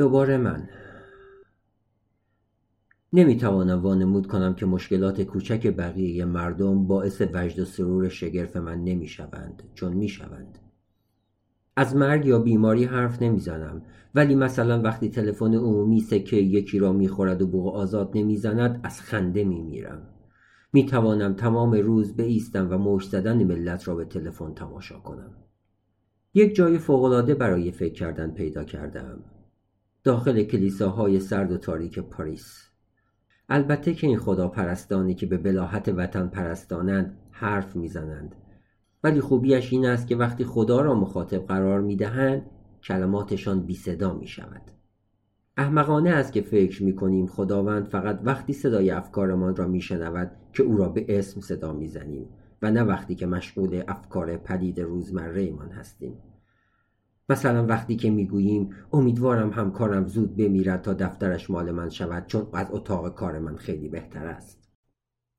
دوباره من. نمی‌توانم وانمود کنم که مشکلات کوچک بقیه مردم باعث وجد و سرور شگرف من نمی‌شوند چون می‌شوند. از مرگ یا بیماری حرف نمی‌زنم ولی مثلا وقتی تلفن عمومی سکه یکی را می‌خورد و بوق آزاد نمی‌زند از خنده میمیرم. می‌توانم تمام روز بایستم و موش زدن ملت را به تلفن تماشا کنم. یک جای فوقالعاده برای فکر کردن پیدا کردم داخل کلیساهای سرد و تاریک پاریس. البته که این خداپرستانی که به بلاحت وطن پرستانند حرف می‌زنند. ولی خوبیش این است که وقتی خدا را مخاطب قرار می‌دهند کلماتشان بی صدا می شود احمقانه است که فکر می کنیم خداوند فقط وقتی صدای افکارمان را می شنود که او را به اسم صدا می زنیم و نه وقتی که مشغول افکار پدید روزمره ایمان هستیم. مثلا وقتی که می‌گوییم امیدوارم همکارم زود بمیرد تا دفترش مال من شود چون از اتاق کار من خیلی بهتر است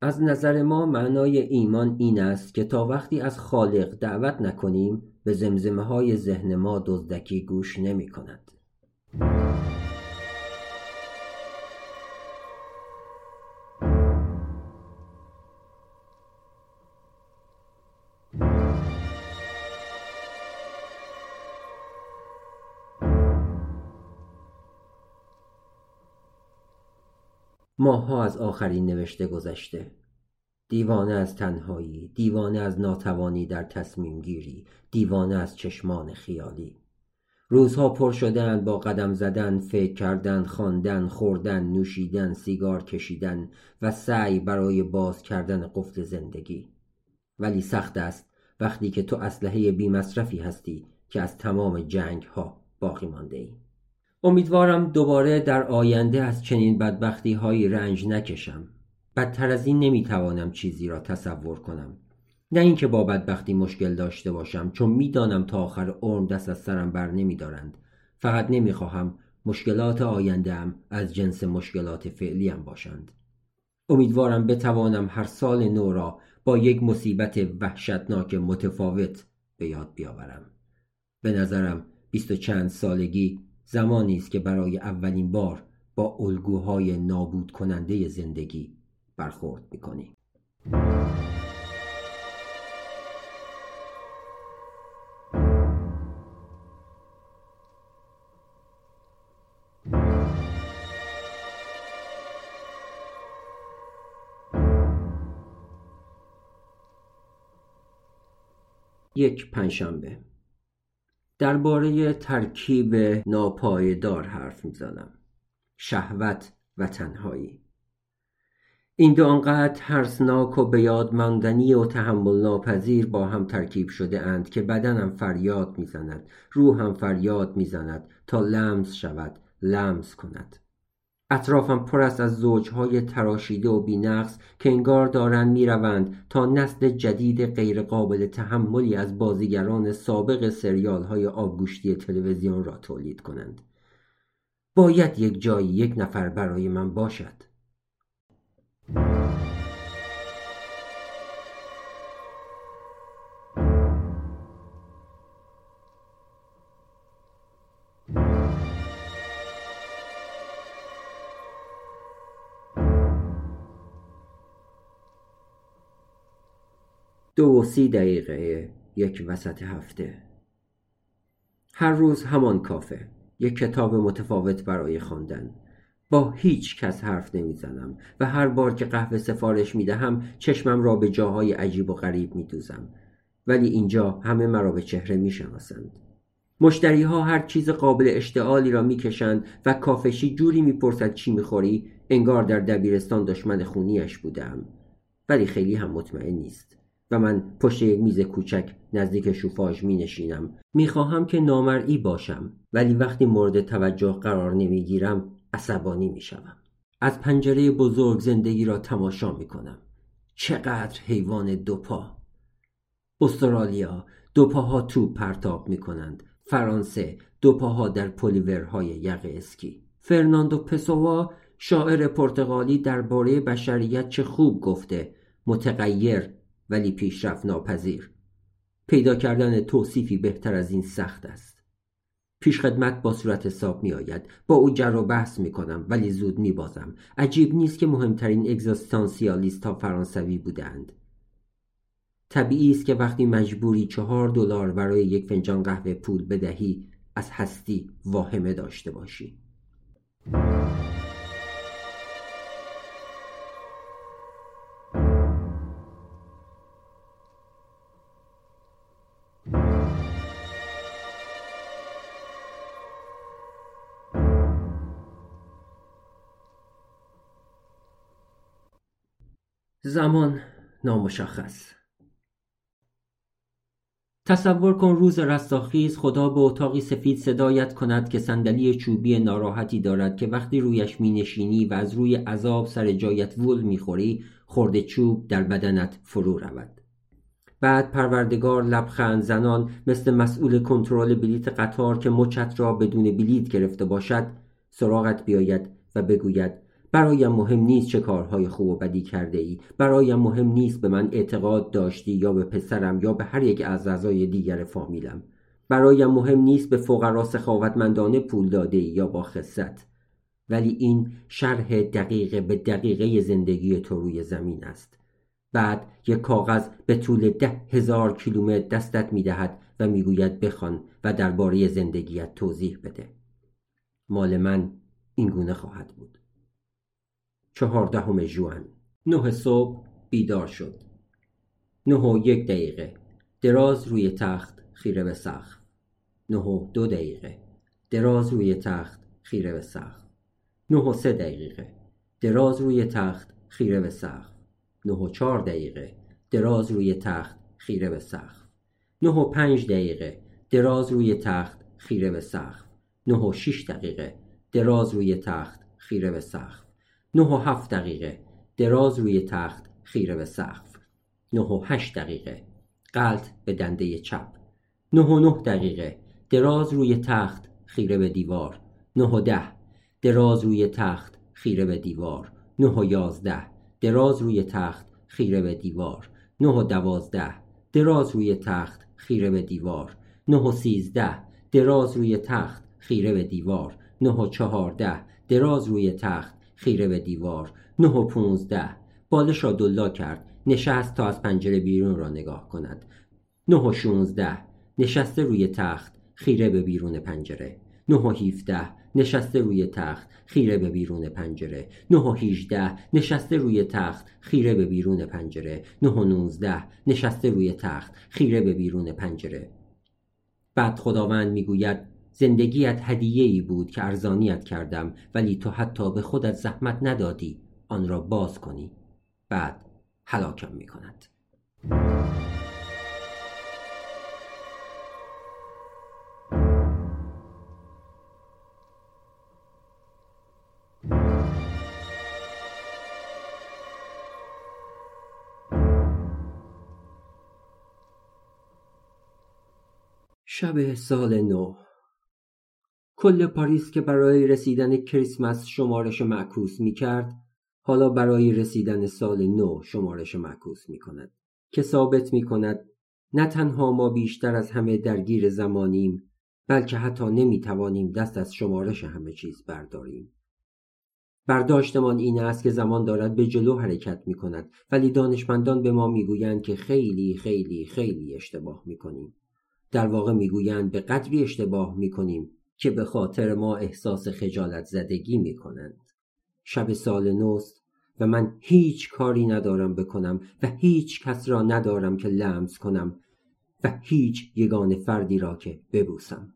از نظر ما معنای ایمان این است که تا وقتی از خالق دعوت نکنیم به زمزمه های ذهن ما دزدکی گوش نمی کند. ماهها از آخرین نوشته گذشته. دیوانه از تنهایی دیوانه از ناتوانی در تصمیم گیری دیوانه از چشمان خیالی. روزها پر شدن با قدم زدن فکر کردن خواندن خوردن نوشیدن سیگار کشیدن و سعی برای باز کردن قفل زندگی. ولی سخت است وقتی که تو اسلحه بی مصرفی هستی که از تمام جنگ ها باقی مانده ای. امیدوارم دوباره در آینده از چنین بدبختی های رنج نکشم. بدتر از این نمی‌توانم چیزی را تصور کنم. نه اینکه با بدبختی مشکل داشته باشم چون می‌دانم تا آخر عمر دست از سرم بر نمیدارند. فقط نمی‌خواهم مشکلات آیندهم از جنس مشکلات فعلیم باشند. امیدوارم بتوانم هر سال نو را با یک مصیبت وحشتناک متفاوت به یاد بیاورم. به نظرم بیست و چند سالگی زمانی است که برای اولین بار با الگوهای نابود کننده زندگی برخورد می‌کنی یک پنجشنبه. درباره ترکیب ناپایدار حرف می‌زنم. شهوت و تنهایی. این دو آنقدر ترسناک و به یاد و تحمل ناپذیر با هم ترکیب شده اند که بدنم فریاد می‌زند روحم فریاد می‌زند تا لمس شود لمس کند. اطرافم پر است از زوجهای تراشیده و بینقص که انگار دارند می‌روند تا نسل جدید غیرقابل تحملی از بازیگران سابق سریال های آبگوشتی تلویزیون را تولید کنند. باید یک جایی یک نفر برای من باشد. دو و سی دقیقه یک وسط هفته. هر روز همان کافه یک کتاب متفاوت برای خواندن. با هیچ کس حرف نمی‌زنم و هر بار که قهوه سفارش می دهم چشمم را به جاهای عجیب و غریب می دوزم. ولی اینجا همه مرا به چهره می شناسند. مشتری ها هر چیز قابل اشتعالی را می‌کشند و کافشی جوری می‌پرسد چی می‌خوری. انگار در دبیرستان دشمن خونیش بودم. ولی خیلی هم مطمئن نیست. و من پشت یک میز کوچک نزدیک شوفاژ می نشینم می خواهم که نامرئی باشم ولی وقتی مورد توجه قرار نمی گیرم عصبانی می شوم. از پنجره بزرگ زندگی را تماشا می کنم. چقدر حیوان دوپا استرالیا دوپاها توپ پرتاب می کنند. فرانسه دوپاها در پلیورهای یق اسکی. فرناندو پسووا شاعر پرتغالی درباره بشریت چه خوب گفته متغیر ولی پیشرفت ناپذیر. پیدا کردن توصیفی بهتر از این سخت است. پیشخدمت با صورت حساب می آید با او جر و بحث می کنم ولی زود می بازم عجیب نیست که مهمترین اگزاستانسیالیست ها فرانسوی بودند طبیعی است که وقتی مجبوری چهار دلار برای یک فنجان قهوه پول بدهی از هستی واهمه داشته باشی. زمان نامشخص. تصور کن روز رستاخیز خدا به اتاقی سفید صدایت کند که صندلی چوبی ناراحتی دارد که وقتی رویش می نشینی و از روی عذاب سر جایت وول می خوری خورده چوب در بدنت فرو رود. بعد پروردگار لبخند زنان مثل مسئول کنترل بلیت قطار که مچت را بدون بلیت گرفته باشد سراغت بیاید و بگوید برایم مهم نیست چه کارهای خوب و بدی کرده ای برایم مهم نیست به من اعتقاد داشتی یا به پسرم یا به هر یک از اعضای دیگر فامیلم. برایم مهم نیست به فقرا سخاوتمندانه پول داده ای یا با خصت ولی این شرح دقیقه به دقیقه زندگی تو روی زمین است. بعد یک کاغذ به طول ده هزار کیلومتر دستت می‌دهد و می‌گوید بخوان و درباره زندگیت توضیح بده. مال من این گونه خواهد بود. چهاردهم ژوئن نه صبح بیدار شد. نه و یک دقیقه. دراز روی تخت خیره به سقف. نه و دو دقیقه. دراز روی تخت خیره به سقف. نه و سه دقیقه. دراز روی تخت خیره به سقف. نه و چهار دقیقه. دراز روی تخت خیره به سقف. نه و پنج دقیقه. دراز روی تخت خیره به سقف. نه و شیش دقیقه. دراز روی تخت خیره به سقف. نه و هفت دقیقه. دراز روی تخت خیره به سقف. نه و هشت دقیقه. قلط به دنده چپ. نه و نه دقیقه. دراز روی تخت خیره به دیوار. نه و ده. دراز روی تخت خیره به دیوار. نه و یازده. دراز روی تخت خیره به دیوار. نه و دوازده. دراز روی تخت خیره به دیوار. نه و سیزده. دراز روی تخت خیره به دیوار. نه و چهارده. دراز روی تخت خیره به دیوار. نه و پونزده. بالش را دلا کرد. نشست تا از پنجره بیرون را نگاه کند. نه و شونزده. نشسته روی تخت خیره به بیرون پنجره. نه و هیفده نشسته روی تخت خیره به بیرون پنجره. نه و هیجده نشسته روی تخت خیره به بیرون پنجره. نه و نوزده. نشسته روی تخت خیره به بیرون پنجره. بعد خداوند می‌گوید زندگیت هدیه ای بود که ارزانیت کردم ولی تو حتی به خودت زحمت ندادی آن را باز کنی. بعد هلاکم می کند شب سال نو کل پاریس که برای رسیدن کریسمس شمارش معکوس می کرد حالا برای رسیدن سال نو شمارش معکوس می کند که ثابت می کند نه تنها ما بیشتر از همه درگیر زمانیم بلکه حتی نمی توانیم دست از شمارش همه چیز برداریم. برداشتمان این است که زمان دارد به جلو حرکت می کند ولی دانشمندان به ما می‌گویند که خیلی خیلی خیلی اشتباه می کنیم در واقع می‌گویند به قدری اشتباه می کنیم که به خاطر ما احساس خجالت زدگی می کنند. شب سال نوست و من هیچ کاری ندارم بکنم و هیچ کس را ندارم که لمس کنم و هیچ یگان فردی را که ببوسم.